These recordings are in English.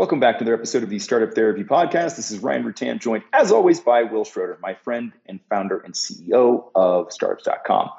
Welcome back to another episode of the Startup Therapy Podcast. This is Ryan Rutan, joined as always by Will Schroter, my friend and founder and CEO of startups.com.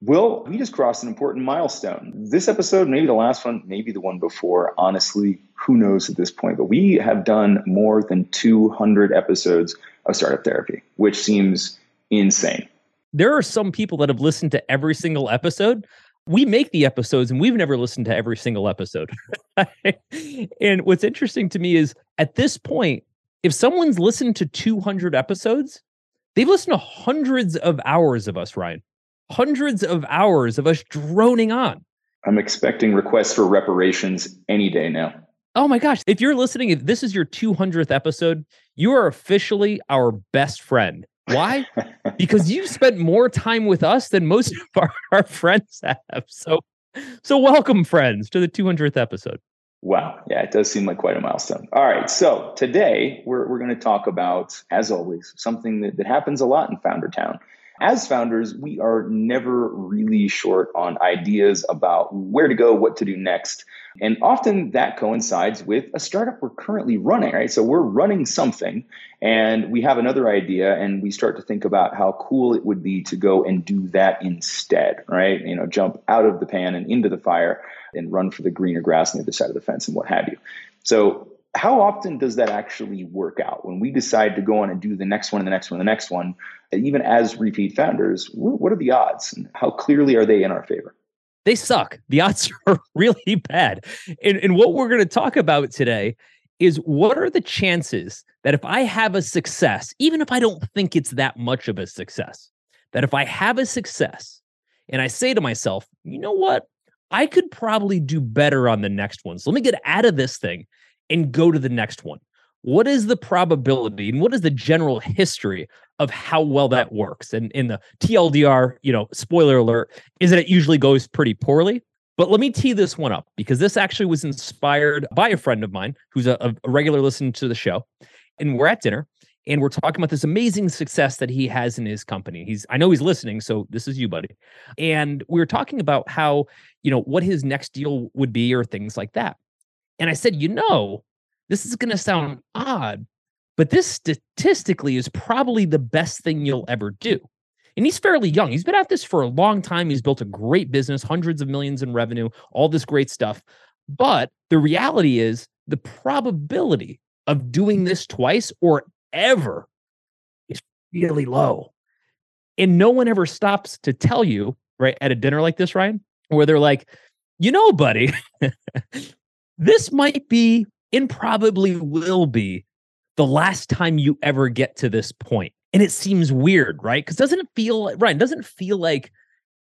Will, we just crossed an important milestone. This episode, maybe the last one, maybe the one before, honestly, who knows at this point, but we have done more than 200 episodes of Startup Therapy, which seems insane. There are some people that have listened to every single episode we make the episodes and we've never listened to every single episode. and what's interesting to me is at this point, if someone's listened to 200 episodes, they've listened to hundreds of hours of us, Ryan. Hundreds of hours of us droning on. I'm expecting requests for reparations any day now. Oh my gosh. If you're listening, if this is your 200th episode, you are officially our best friend. Why? because you spent more time with us than most of our, our friends have. So, so welcome, friends, to the 200th episode. Wow. Yeah, it does seem like quite a milestone. All right. So today we're, we're going to talk about, as always, something that, that happens a lot in Founder Town. As founders, we are never really short on ideas about where to go, what to do next. And often that coincides with a startup we're currently running, right? So we're running something and we have another idea and we start to think about how cool it would be to go and do that instead, right? You know, jump out of the pan and into the fire and run for the greener grass on the other side of the fence and what have you. So how often does that actually work out when we decide to go on and do the next one the next one the next one even as repeat founders what are the odds and how clearly are they in our favor they suck. The odds are really bad. And, and what we're going to talk about today is what are the chances that if I have a success, even if I don't think it's that much of a success, that if I have a success and I say to myself, you know what? I could probably do better on the next one. So let me get out of this thing and go to the next one. What is the probability and what is the general history of how well that works. And in the TLDR, you know, spoiler alert, is that it usually goes pretty poorly. But let me tee this one up because this actually was inspired by a friend of mine who's a, a regular listener to the show. And we're at dinner and we're talking about this amazing success that he has in his company. He's I know he's listening, so this is you, buddy. And we were talking about how, you know, what his next deal would be or things like that. And I said, you know, this is going to sound odd, but this statistically is probably the best thing you'll ever do. And he's fairly young. He's been at this for a long time. He's built a great business, hundreds of millions in revenue, all this great stuff. But the reality is the probability of doing mm-hmm. this twice or ever is really low. And no one ever stops to tell you, right, at a dinner like this, Ryan, where they're like, you know, buddy, this might be and probably will be the last time you ever get to this point. And it seems weird, right? Because doesn't it feel Ryan, doesn't it feel like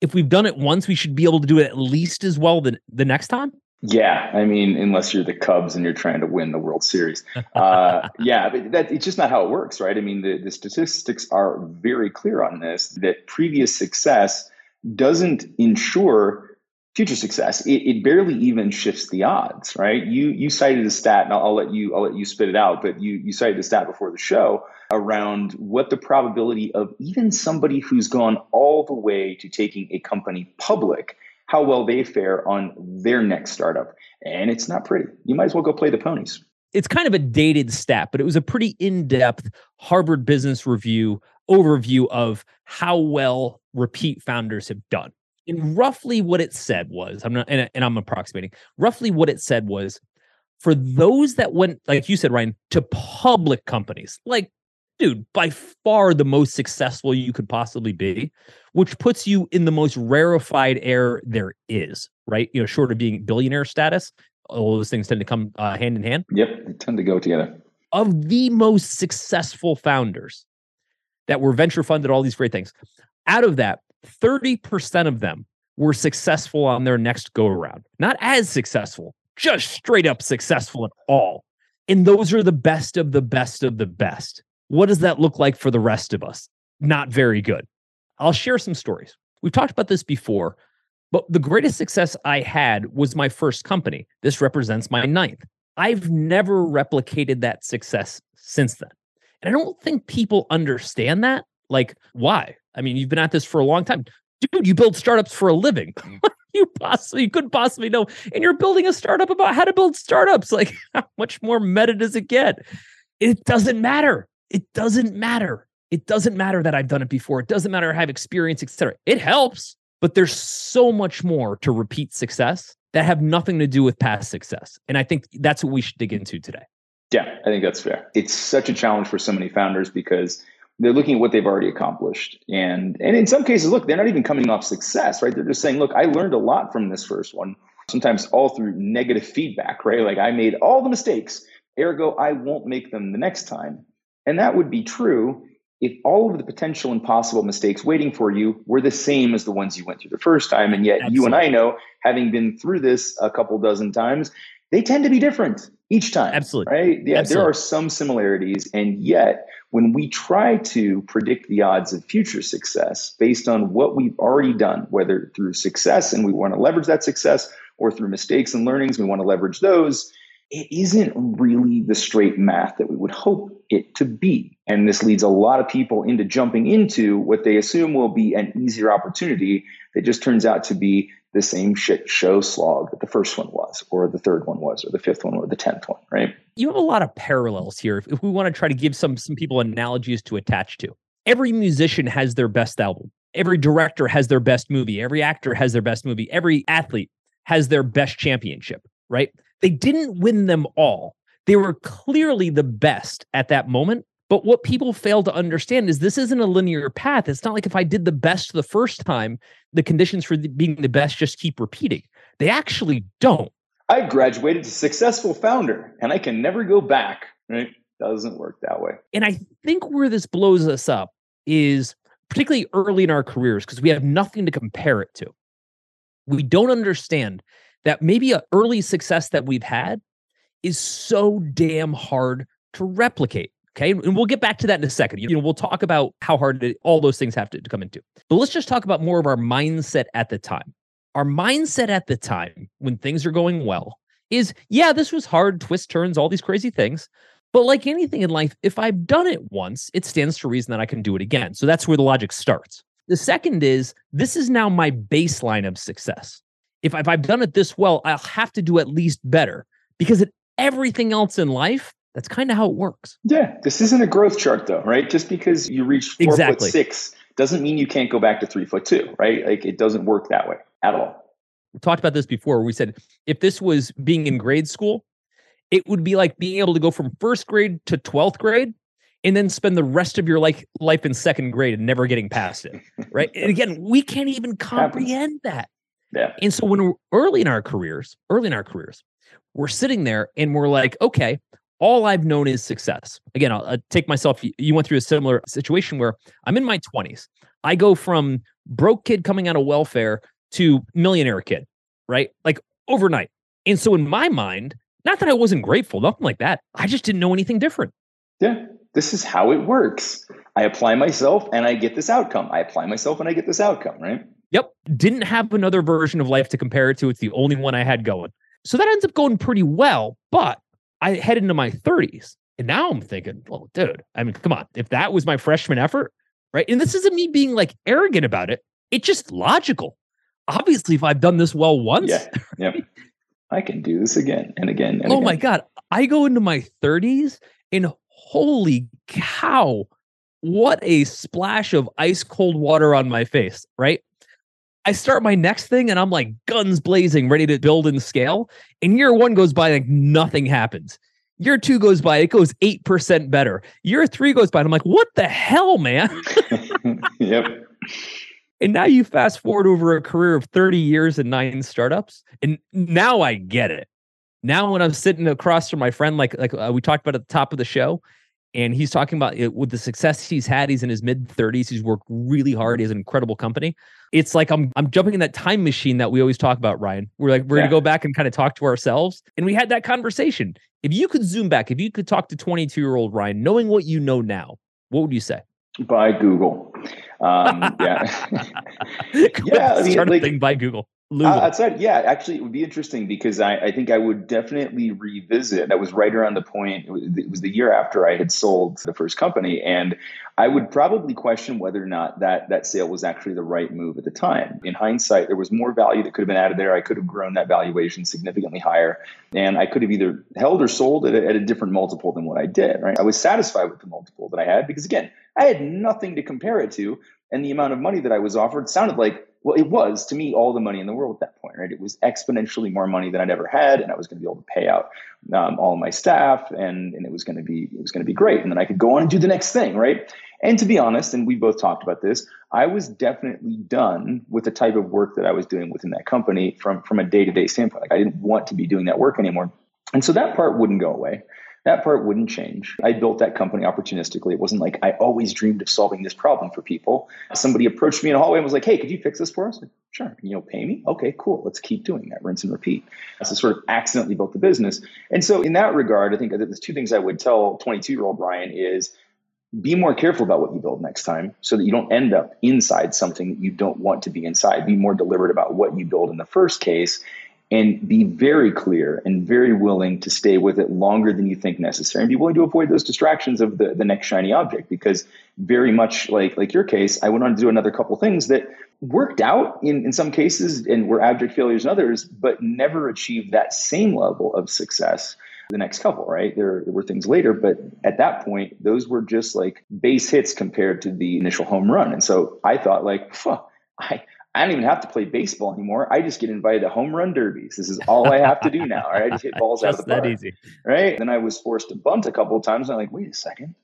if we've done it once, we should be able to do it at least as well the, the next time? Yeah, I mean, unless you're the Cubs and you're trying to win the World Series, uh, yeah, but that it's just not how it works, right? I mean, the, the statistics are very clear on this that previous success doesn't ensure future success. It, it, barely even shifts the odds, right? You you cited a stat, and I'll, I'll, let you I'll let you spit it out, but you you cited a stat before the show around what the probability of even somebody who's gone all the way to taking a company public, how well they fare on their next startup, and it's not pretty. You might as well go play the ponies. It's kind of a dated stat, but it was a pretty in-depth Harvard Business Review overview of how well repeat founders have done and roughly what it said was, I'm not, and, and I'm approximating, roughly what it said was for those that went, like you said, Ryan, to public companies, like, dude, by far the most successful you could possibly be, which puts you in the most rarefied air there is, right? You know, short of being billionaire status, all those things tend to come uh, hand in hand. Yep, they tend to go together. Of the most successful founders that were venture funded, all these great things. Out of that, 30% of them were successful on their next go around. Not as successful, just straight up successful at all. And those are the best of the best of the best. What does that look like for the rest of us? Not very good. I'll share some stories. We've talked about this before, but the greatest success I had was my first company. This represents my ninth. I've never replicated that success since then. And I don't think people understand that. Like, why? I mean, you've been at this for a long time. Dude, you build startups for a living. Mm-hmm. you possibly you couldn't possibly know. And you're building a startup about how to build startups. Like, how much more meta does it get? It doesn't matter. It doesn't matter. It doesn't matter that I've done it before. It doesn't matter I have experience, etc. It helps, but there's so much more to repeat success that have nothing to do with past success. And I think that's what we should dig into today. Yeah, I think that's fair. It's such a challenge for so many founders because they're looking at what they've already accomplished. And and in some cases, look, they're not even coming off success, right? They're just saying, look, I learned a lot from this first one. Sometimes all through negative feedback, right? Like I made all the mistakes, ergo I won't make them the next time. And that would be true if all of the potential and possible mistakes waiting for you were the same as the ones you went through the first time. And yet Absolutely. you and I know, having been through this a couple dozen times, they tend to be different each time. Absolutely. Right? Yeah, Absolutely. there are some similarities. And yet, when we try to predict the odds of future success based on what we've already done, whether through success and we want to leverage that success, or through mistakes and learnings, we want to leverage those, it isn't really the straight math that we would hope it to be. And this leads a lot of people into jumping into what they assume will be an easier opportunity that just turns out to be the same shit show slog that the first one was, or the third one was, or the fifth one, or the tenth one, right? You have a lot of parallels here. If we want to try to give some some people analogies to attach to, every musician has their best album. Every director has their best movie. Every actor has their best movie. Every athlete has their best championship, right? They didn't win them all. They were clearly the best at that moment. But what people fail to understand is this isn't a linear path. It's not like if I did the best the first time, the conditions for the, being the best just keep repeating. They actually don't. I graduated to successful founder and I can never go back. Right? Doesn't work that way. And I think where this blows us up is particularly early in our careers because we have nothing to compare it to. We don't understand that maybe an early success that we've had is so damn hard to replicate. Okay. And we'll get back to that in a second. You know, we'll talk about how hard it, all those things have to, to come into. But let's just talk about more of our mindset at the time. Our mindset at the time when things are going well is yeah, this was hard, twist turns, all these crazy things. But like anything in life, if I've done it once, it stands to reason that I can do it again. So that's where the logic starts. The second is this is now my baseline of success if, if I've done it this well, I'll have to do at least better because everything else in life, that's kind of how it works. Yeah. This isn't a growth chart though, right? Just because you reach four exactly. foot six doesn't mean you can't go back to three foot two, right? Like it doesn't work that way at all. We talked about this before. We said if this was being in grade school, it would be like being able to go from first grade to 12th grade and then spend the rest of your like life in second grade and never getting past it. Right. and again, we can't even comprehend that. Yeah. And so when we're early in our careers, early in our careers, we're sitting there and we're like, okay, all I've known is success. Again, I'll, I'll take myself. You went through a similar situation where I'm in my 20s. I go from broke kid coming out of welfare to millionaire kid, right? Like overnight. And so in my mind, not that I wasn't grateful, nothing like that. I just didn't know anything different. Yeah. This is how it works. I apply myself and I get this outcome. I apply myself and I get this outcome, right? Yep. Didn't have another version of life to compare it to. It's the only one I had going. So that ends up going pretty well. But I head into my 30s. And now I'm thinking, well, dude, I mean, come on. If that was my freshman effort, right? And this isn't me being like arrogant about it. It's just logical. Obviously, if I've done this well once, yeah, yeah. I can do this again and again. And oh again. my God. I go into my 30s and holy cow, what a splash of ice cold water on my face, right? I start my next thing and I'm like guns blazing, ready to build and scale. And year one goes by, like nothing happens. Year two goes by, it goes 8% better. Year three goes by, and I'm like, what the hell, man? yep. And now you fast forward over a career of 30 years and nine startups. And now I get it. Now, when I'm sitting across from my friend, like like uh, we talked about at the top of the show, and he's talking about it, with the success he's had. He's in his mid 30s. He's worked really hard. He has an incredible company. It's like I'm I'm jumping in that time machine that we always talk about, Ryan. We're like we're yeah. gonna go back and kind of talk to ourselves, and we had that conversation. If you could zoom back, if you could talk to 22 year old Ryan, knowing what you know now, what would you say? Buy Google. Um, yeah, yeah. I mean, start like, a thing by Google. Uh, outside, yeah, actually, it would be interesting because I, I, think I would definitely revisit. That was right around the point. It was, it was, the year after I had sold the first company, and I would probably question whether or not that that sale was actually the right move at the time. In hindsight, there was more value that could have been added there. I could have grown that valuation significantly higher, and I could have either held or sold at a, at a different multiple than what I did. Right? I was satisfied with the multiple that I had because again, I had nothing to compare it to, and the amount of money that I was offered sounded like well, it was to me all the money in the world at that point, right? It was exponentially more money than I'd ever had, and I was going to be able to pay out um, all my staff, and and it was going to be it was going to be great, and then I could go on and do the next thing, right? And to be honest, and we both talked about this, I was definitely done with the type of work that I was doing within that company from from a day to day standpoint. Like I didn't want to be doing that work anymore, and so that part wouldn't go away. That part wouldn't change. I built that company opportunistically. It wasn't like I always dreamed of solving this problem for people. Somebody approached me in a hallway and was like, "Hey, could you fix this for us?" Like, sure. You know, pay me. Okay, cool. Let's keep doing that. Rinse and repeat. So sort of accidentally built the business. And so in that regard, I think that there's two things I would tell 22 year old Ryan is be more careful about what you build next time so that you don't end up inside something that you don't want to be inside. Be more deliberate about what you build in the first case and be very clear and very willing to stay with it longer than you think necessary and be willing to avoid those distractions of the, the next shiny object because very much like like your case i went on to do another couple things that worked out in, in some cases and were abject failures in others but never achieved that same level of success the next couple right? There, there were things later but at that point those were just like base hits compared to the initial home run. And so i thought like I, I don't even have to play baseball anymore. I just get invited to home run derbies. This is all I have to do now. Right? I just hit balls just out of the park. that easy. Right. Then I was forced to bunt a couple of times. I'm like, wait a second.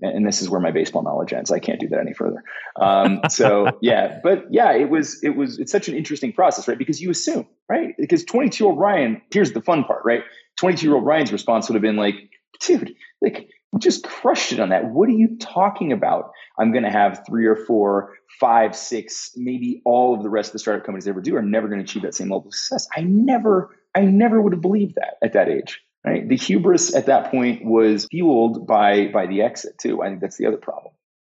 And this is where my baseball knowledge ends. I can't do that any further. Um, so yeah, but yeah, it was it was it's such an interesting process, right? Because you assume, right? Because 22 year old Ryan, here's the fun part, right? 22 year old Ryan's response would have been like, dude, like just crushed it on that. What are you talking about? I'm going to have three or four, five, six, maybe all of the rest of the startup companies ever do are never going to achieve that same level of success. I never, I never would have believed that at that age. Right? The hubris at that point was fueled by by the exit too. I think that's the other problem.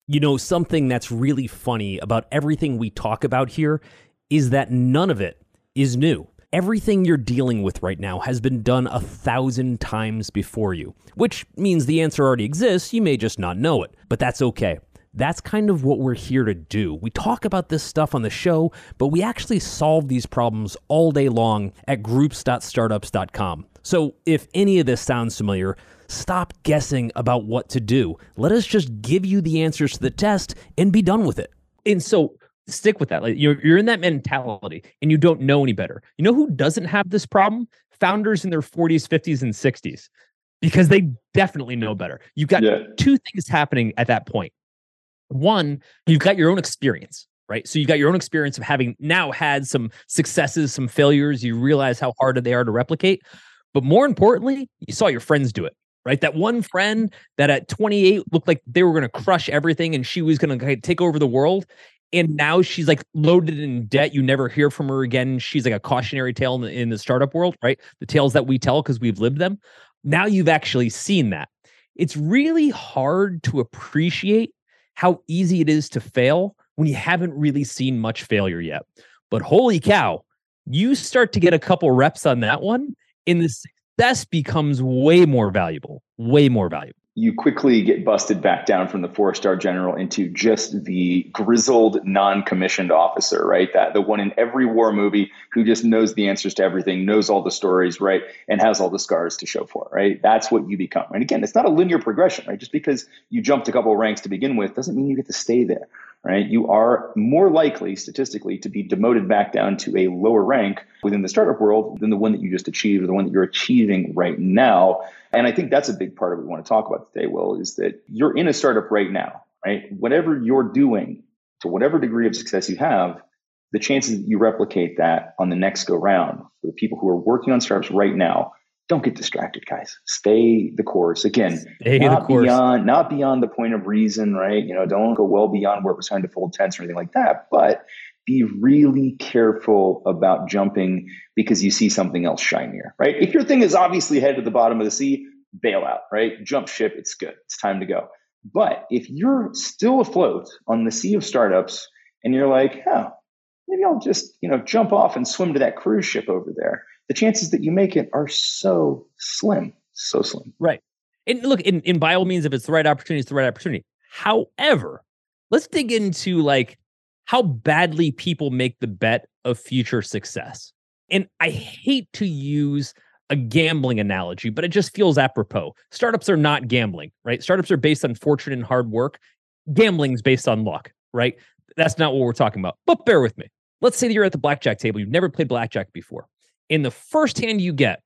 You know, something that's really funny about everything we talk about here is that none of it is new. Everything you're dealing with right now has been done a thousand times before you, which means the answer already exists. You may just not know it, but that's okay. That's kind of what we're here to do. We talk about this stuff on the show, but we actually solve these problems all day long at groups.startups.com. So if any of this sounds familiar, stop guessing about what to do. Let us just give you the answers to the test and be done with it. And so stick with that. Like you're you're in that mentality and you don't know any better. You know who doesn't have this problem? Founders in their 40s, 50s, and 60s. Because they definitely know better. You've got yeah. two things happening at that point. One, you've got your own experience, right? So you've got your own experience of having now had some successes, some failures. You realize how hard they are to replicate. But more importantly, you saw your friends do it right? That one friend that at 28 looked like they were going to crush everything and she was going to take over the world and now she's like loaded in debt. You never hear from her again. She's like a cautionary tale in the, in the startup world, right? The tales that we tell because we've lived them. Now you've actually seen that. It's really hard to appreciate how easy it is to fail when you haven't really seen much failure yet. But holy cow, you start to get a couple reps on that one, and the success becomes way more valuable, way more valuable you quickly get busted back down from the four star general into just the grizzled non-commissioned officer right? That the one in every war movie who just knows the answers to everything knows all the stories right? And has all the scars to show for right? That's what you become. And again it's not a linear progression right? Just because you jumped a couple ranks to begin with doesn't mean you get to stay there right? You are more likely statistically to be demoted back down to a lower rank within the startup world than the one that you just achieved or the one that you're achieving right now. And I think that's a big part of what we want to talk about today, Will, is that you're in a startup right now, right? Whatever you're doing, to whatever degree of success you have, the chances that you replicate that on the next go round for the people who are working on startups right now don't get distracted, guys. Stay the course. Again, Stay not course. beyond not beyond the point of reason, right? You know, don't go well beyond where we're trying to fold tents or anything like that. But be really careful about jumping because you see something else shinier, right? If your thing is obviously headed to the bottom of the sea, bail out, right? Jump ship. It's good. It's time to go. But if you're still afloat on the sea of startups and you're like, oh, maybe I'll just, you know, jump off and swim to that cruise ship over there. The chances that you make it are so slim, so slim. Right. And look, in, in by all means, if it's the right opportunity, it's the right opportunity. However, let's dig into like how badly people make the bet of future success. And I hate to use a gambling analogy, but it just feels apropos. Startups are not gambling, right? Startups are based on fortune and hard work. Gambling's based on luck, right? That's not what we're talking about. But bear with me. Let's say that you're at the blackjack table. You've never played blackjack before. And the first hand you get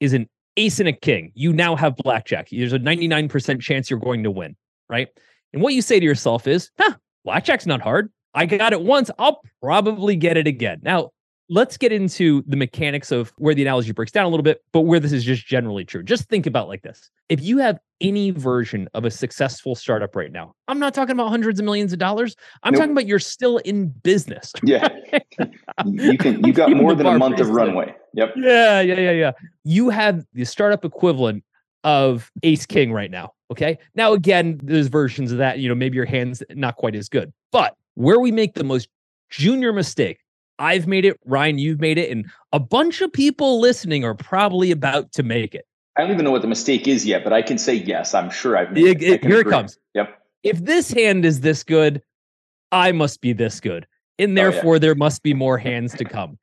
is an ace and a king. You now have blackjack. There's a 99% chance you're going to win, right? And what you say to yourself is, huh, blackjack's not hard. I got it once. I'll probably get it again. Now, let's get into the mechanics of where the analogy breaks down a little bit, but where this is just generally true. Just think about like this. If you have any version of a successful startup right now, I'm not talking about hundreds of millions of dollars. I'm nope. talking about you're still in business. Yeah. you can you got more than a month of runway. Yep. Yeah, yeah, yeah, yeah. You have the startup equivalent of Ace King right now. Okay. Now, again, there's versions of that. You know, maybe your hand's not quite as good, but where we make the most junior mistake I've made it, Ryan, you've made it, and a bunch of people listening are probably about to make it. I don't even know what the mistake is yet, but I can say yes. I'm sure I've made it. it here agree. it comes. Yep. If this hand is this good, I must be this good, and therefore oh, yeah. there must be more hands to come.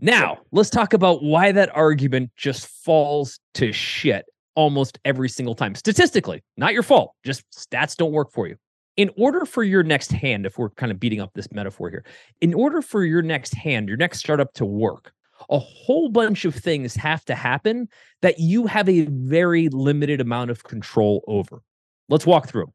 Now, let's talk about why that argument just falls to shit almost every single time. Statistically, not your fault. Just stats don't work for you in order for your next hand, if we're kind of beating up this metaphor here, in order for your next hand, your next startup to work, a whole bunch of things have to happen that you have a very limited amount of control over. Let's walk through.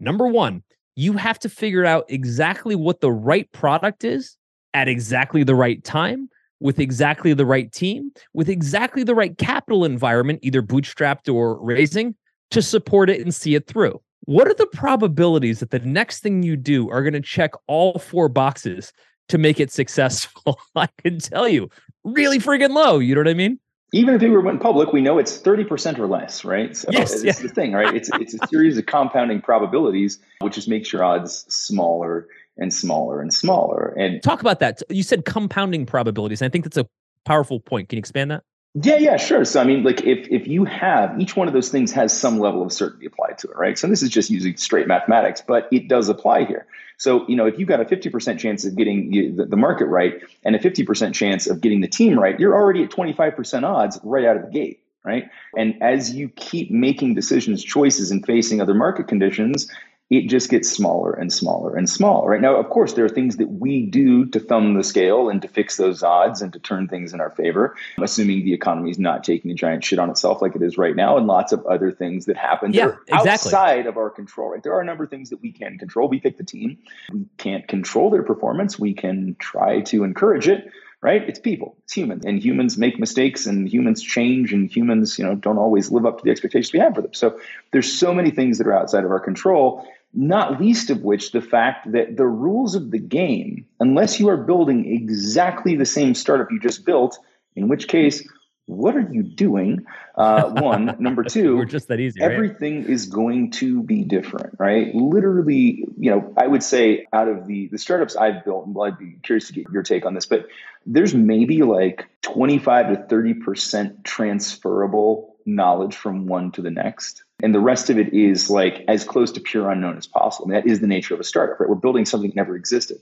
Number one, you have to figure out exactly what the right product is at exactly the right time with exactly the right team, with exactly the right capital environment, either bootstrapped or raising, to support it and see it through. What are the probabilities that the next thing you do are going to check all four boxes to make it successful? I can tell you, really freaking low. You know what I mean? Even if were went public, we know it's 30% or less, right? So yes, it's yeah. the thing, right? It's it's a series of compounding probabilities, which just makes your odds smaller and smaller and smaller. And talk about that. You said compounding probabilities. I think that's a powerful point. Can you expand that? Yeah, yeah, sure. So I mean, like if if you have each one of those things has some level of certainty applied to it, right? So this is just using straight mathematics, but it does apply here. So you know, if you've got a fifty percent chance of getting the, market right and a fifty percent chance of getting the team right, you're already at twenty five percent odds right out of the gate, right? And as you keep making decisions, choices, and facing other market conditions, it just gets smaller and smaller and smaller. Right now, of course, there are things that we do to thumb the scale and to fix those odds and to turn things in our favor, assuming the economy is not taking a giant shit on itself like it is right now, and lots of other things that happen yeah, that exactly. outside of our control. Right, there are a number of things that we can control. We pick the team. We can't control their performance. We can try to encourage it right? It's people, it's humans, and humans make mistakes, and humans change, and humans, you know, don't always live up to the expectations we have for them. So there's so many things that are outside of our control, not least of which the fact that the rules of the game, unless you are building exactly the same startup you just built, in which case, what are you doing? Uh, one, number 2 We're just that easy. Everything right? is going to be different, right? Literally, you know, I would say out of the the startups I've built, and well, I'd be curious to get your take on this, but there's maybe like 25 to 30 percent transferable knowledge from one to the next. And the rest of it is like as close to pure unknown as possible. I mean, that is the nature of a startup, right? We're building something that never existed.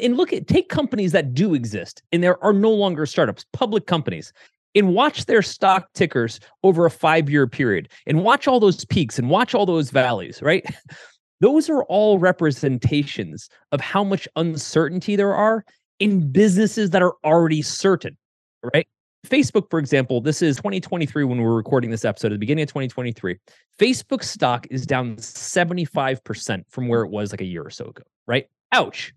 And look at take companies that do exist and there are no longer startups, public companies, and watch their stock tickers over a five year period and watch all those peaks and watch all those valleys, right? Those are all representations of how much uncertainty there are in businesses that are already certain, right? Facebook, for example, this is 2023 when we're recording this episode at the beginning of 2023. Facebook stock is down 75% from where it was like a year or so ago, right? Ouch.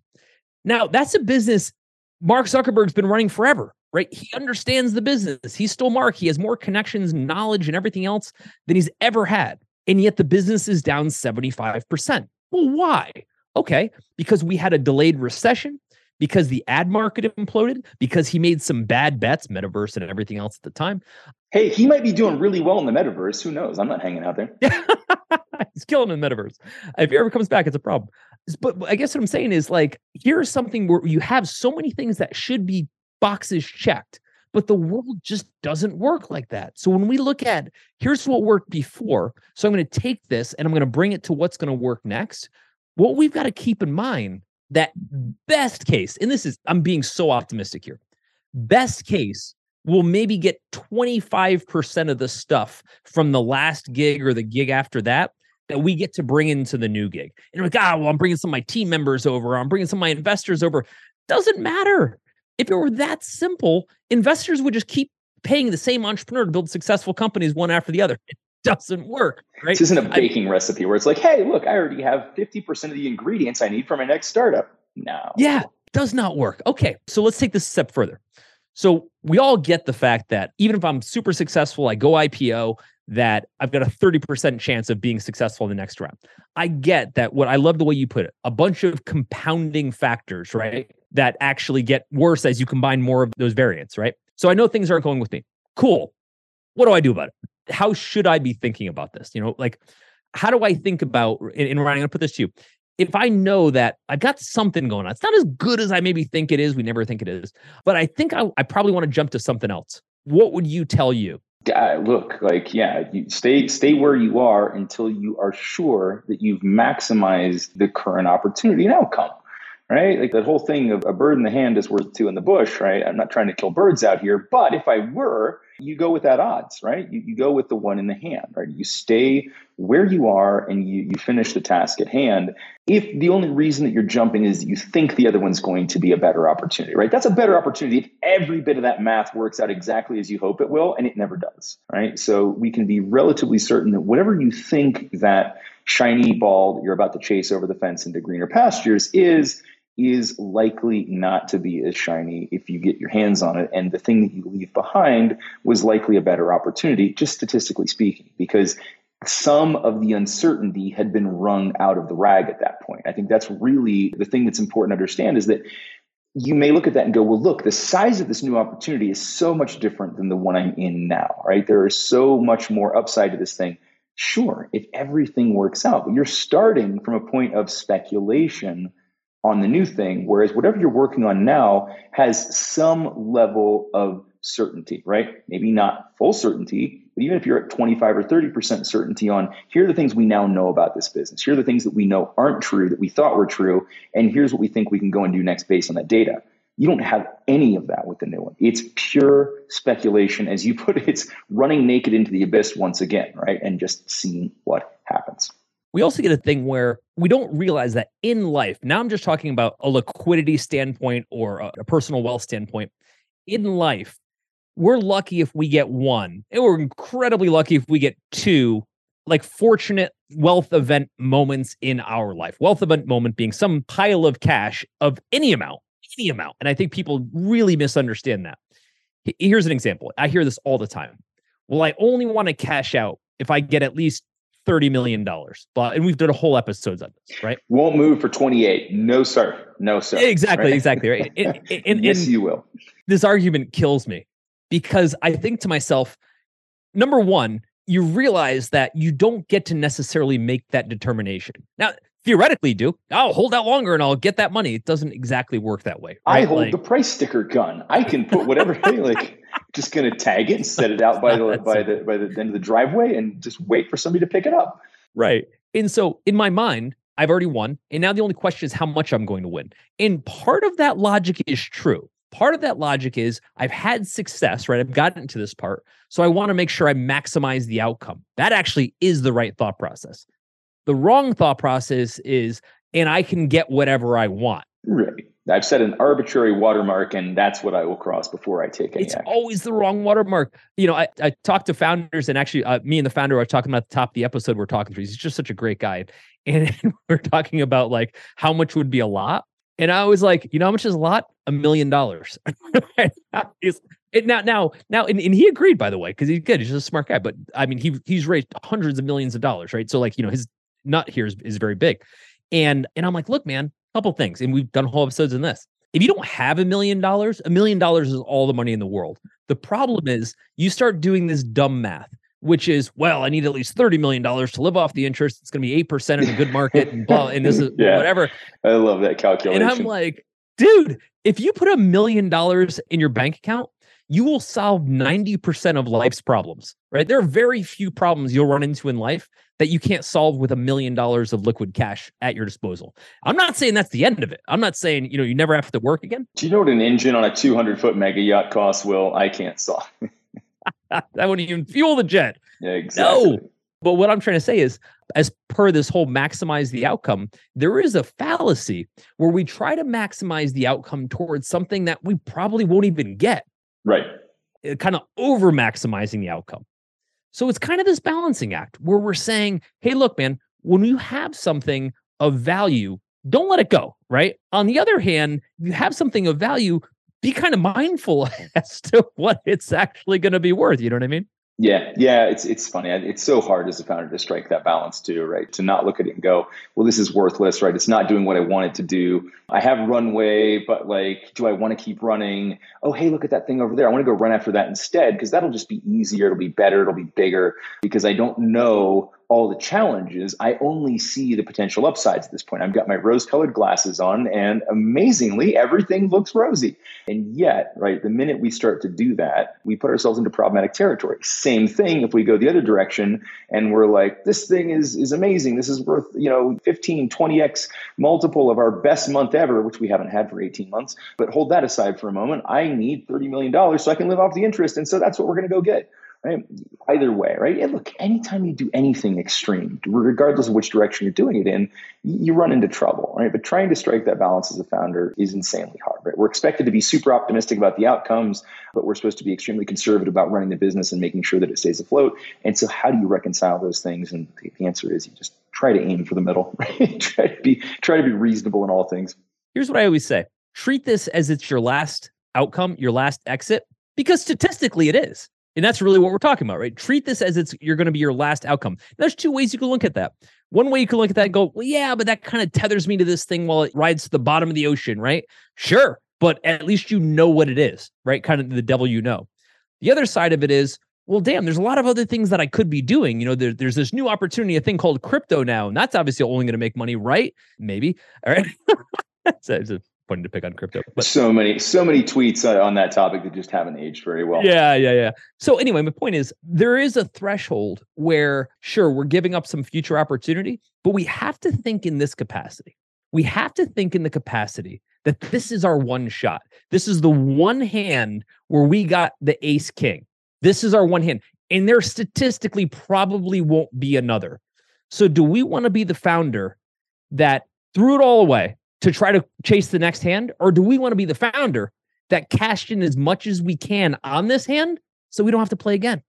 Now, that's a business Mark Zuckerberg's been running forever, right? He understands the business. He's still Mark. He has more connections, knowledge, and everything else than he's ever had. And yet the business is down 75%. Well, why? Okay, because we had a delayed recession because the ad market imploded, because he made some bad bets, metaverse and everything else at the time. Hey, he might be doing really well in the metaverse. Who knows? I'm not hanging out there. He's killing in the metaverse. If he ever comes back, it's a problem. But I guess what I'm saying is like, here's something where you have so many things that should be boxes checked, but the world just doesn't work like that. So when we look at here's what worked before, so I'm going to take this and I'm going to bring it to what's going to work next. What we've got to keep in mind that best case, and this is, I'm being so optimistic here, best case, we'll maybe get 25% of the stuff from the last gig or the gig after that that we get to bring into the new gig. And like, ah, well, I'm bringing some of my team members over. I'm bringing some of my investors over. Doesn't matter. If it were that simple, investors would just keep paying the same entrepreneur to build successful companies one after the other. It doesn't work, right? This isn't a baking I, recipe where it's like, hey, look, I already have 50% of the ingredients I need for my next startup. No. Yeah, does not work. Okay, so let's take this a step further. So we all get the fact that even if I'm super successful, I go IPO, that I've got a 30% chance of being successful in the next round. I get that what I love the way you put it, a bunch of compounding factors, right? That actually get worse as you combine more of those variants, right? So I know things aren't going with me. Cool. What do I do about it? How should I be thinking about this? You know, like how do I think about in, in? I'm gonna put this to you. If I know that I've got something going on, it's not as good as I maybe think it is. We never think it is, but I think I, I probably want to jump to something else. What would you tell you uh, look like yeah you stay stay where you are until you are sure that you've maximized the current opportunity and outcome right? Like that whole thing of a bird in the hand is worth two in the bush right? I'm not trying to kill birds out here but if i were you go with that odds, right? You, you go with the one in the hand, right? You stay where you are and you, you finish the task at hand. If the only reason that you're jumping is you think the other one's going to be a better opportunity, right? That's a better opportunity if every bit of that math works out exactly as you hope it will, and it never does, right? So we can be relatively certain that whatever you think that shiny ball that you're about to chase over the fence into greener pastures is, is likely not to be as shiny if you get your hands on it. And the thing that you leave behind was likely a better opportunity, just statistically speaking, because some of the uncertainty had been wrung out of the rag at that point. I think that's really the thing that's important to understand is that you may look at that and go, well, look, the size of this new opportunity is so much different than the one I'm in now, right? There is so much more upside to this thing. Sure, if everything works out, but you're starting from a point of speculation on the new thing. Whereas whatever you're working on now has some level of certainty, right? Maybe not full certainty, but even if you're at 25 or 30% certainty on here are the things we now know about this business, here are the things that we know aren't true that we thought were true, and here's what we think we can go and do next based on that data. You don't have any of that with the new one. It's pure speculation. As you put it, it's running naked into the abyss once again, right? And just seeing what happens we also get a thing where we don't realize that in life, now I'm just talking about a liquidity standpoint or a, a personal wealth standpoint. In life, we're lucky if we get one, and we're incredibly lucky if we get two, like fortunate wealth event moments in our life. Wealth event moment being some pile of cash of any amount, any amount. And I think people really misunderstand that. Here's an example. I hear this all the time. Well, I only want to cash out if I get at least thirty million dollars. But and we've done a whole episodes on this, right? Won't move for twenty eight. No sir. No sir. Exactly. Right? Exactly. Right. And, and, yes, and you will. This argument kills me because I think to myself, number one, you realize that you don't get to necessarily make that determination. Now, theoretically, do. I'll hold out longer and I'll get that money. It doesn't exactly work that way. Right? I hold like, the price sticker gun. I can put whatever like just going to tag it and set it out by the by the by the end of the driveway and just wait for somebody to pick it up. Right. And so in my mind, I've already won, and now the only question is how much I'm going to win. And part of that logic is true. Part of that logic is I've had success, right? I've gotten to this part. So I want to make sure I maximize the outcome. That actually is the right thought process. The wrong thought process is, and I can get whatever I want. Right. I've set an arbitrary watermark, and that's what I will cross before I take any it's action. always the wrong watermark. You know, I, I talked to founders, and actually, uh, me and the founder are talking about the top of the episode. We're talking through. He's just such a great guy, and we're talking about like how much would be a lot. And I was like, you know, how much is a lot? A million dollars. now, now, now, and, and he agreed, by the way, because he's good. He's just a smart guy. But I mean, he he's raised hundreds of millions of dollars, right? So, like, you know, his nut here is, is very big. And and I'm like, look, man, couple things, and we've done whole episodes in this. If you don't have a million dollars, a million dollars is all the money in the world. The problem is you start doing this dumb math which is, well, I need at least $30 million to live off the interest. It's going to be 8% in a good market and blah, and this is yeah, whatever. I love that calculation. And I'm like, dude, if you put a million dollars in your bank account, you will solve 90% of life's problems, right? There are very few problems you'll run into in life that you can't solve with a million dollars of liquid cash at your disposal. I'm not saying that's the end of it. I'm not saying, you know, you never have to work again. Do you know what an engine on a 200 foot mega yacht costs, Will? I can't solve. that wouldn't even fuel the jet. Yeah, exactly. No. But what I'm trying to say is, as per this whole maximize the outcome, there is a fallacy where we try to maximize the outcome towards something that we probably won't even get. Right. Uh, kind of over maximizing the outcome. So it's kind of this balancing act where we're saying, hey, look, man, when you have something of value, don't let it go. Right. On the other hand, you have something of value, be kind of mindful as to what it's actually going to be worth. You know what I mean? Yeah, yeah, it's it's funny. It's so hard as a founder to strike that balance too, right? To not look at it and go, "Well, this is worthless," right? It's not doing what I want it to do. I have runway, but like, do I want to keep running? Oh, hey, look at that thing over there. I want to go run after that instead because that'll just be easier. It'll be better. It'll be bigger because I don't know all the challenges, I only see the potential upsides at this point. I've got my rose colored glasses on, and amazingly, everything looks rosy. And yet, right, the minute we start to do that, we put ourselves into problematic territory. Same thing if we go the other direction and we're like, this thing is, is amazing. This is worth, you know, 15, 20x multiple of our best month ever, which we haven't had for 18 months. But hold that aside for a moment. I need $30 million so I can live off the interest. And so that's what we're going to go get right? Either way, right? Look, anytime you do anything extreme, regardless of which direction you're doing it in, you run into trouble, right? But trying to strike that balance as a founder is insanely hard, right? We're expected to be super optimistic about the outcomes, but we're supposed to be extremely conservative about running the business and making sure that it stays afloat. And so, how do you reconcile those things? And the answer is you just try to aim for the middle, right? try to be try to be reasonable in all things. Here's what I always say: treat this as it's your last outcome, your last exit, because statistically it is. And that's really what we're talking about, right? Treat this as it's you're going to be your last outcome. There's two ways you can look at that. One way you can look at that and go, well, yeah, but that kind of tethers me to this thing while it rides to the bottom of the ocean, right? Sure, but at least you know what it is, right? Kind of the devil you know. The other side of it is, well, damn, there's a lot of other things that I could be doing. You know, there, there's this new opportunity, a thing called crypto now, and that's obviously only going to make money, right? Maybe. All right. a pointing to pick on crypto. But so many, so many tweets uh, on that topic that just haven't aged very well. Yeah, yeah, yeah. So anyway, my point is there is a threshold where sure we're giving up some future opportunity, but we have to think in this capacity. We have to think in the capacity that this is our one shot. This is the one hand where we got the ace king. This is our one hand. And there statistically probably won't be another. So, do we want to be the founder that threw it all away, to try to chase the next hand? Or do we want to be the founder that cashed in as much as we can on this hand so we don't have to play again?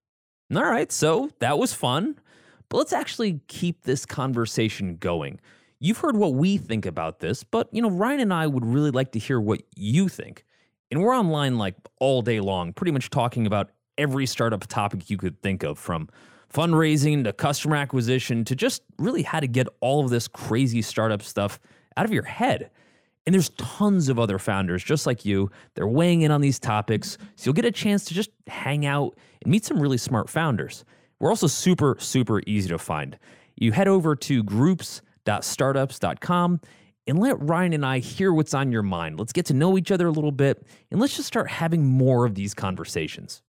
All right. So that was fun. But let's actually keep this conversation going. You've heard what we think about this, but you know, Ryan and I would really like to hear what you think. And we're online like all day long, pretty much talking about every startup topic you could think of from fundraising to customer acquisition to just really how to get all of this crazy startup stuff out of your head. And there's tons of other founders just like you. They're weighing in on these topics. So you'll get a chance to just hang out and meet some really smart founders. We're also super, super easy to find. You head over to groups.startups.com and let Ryan and I hear what's on your mind. Let's get to know each other a little bit and let's just start having more of these conversations.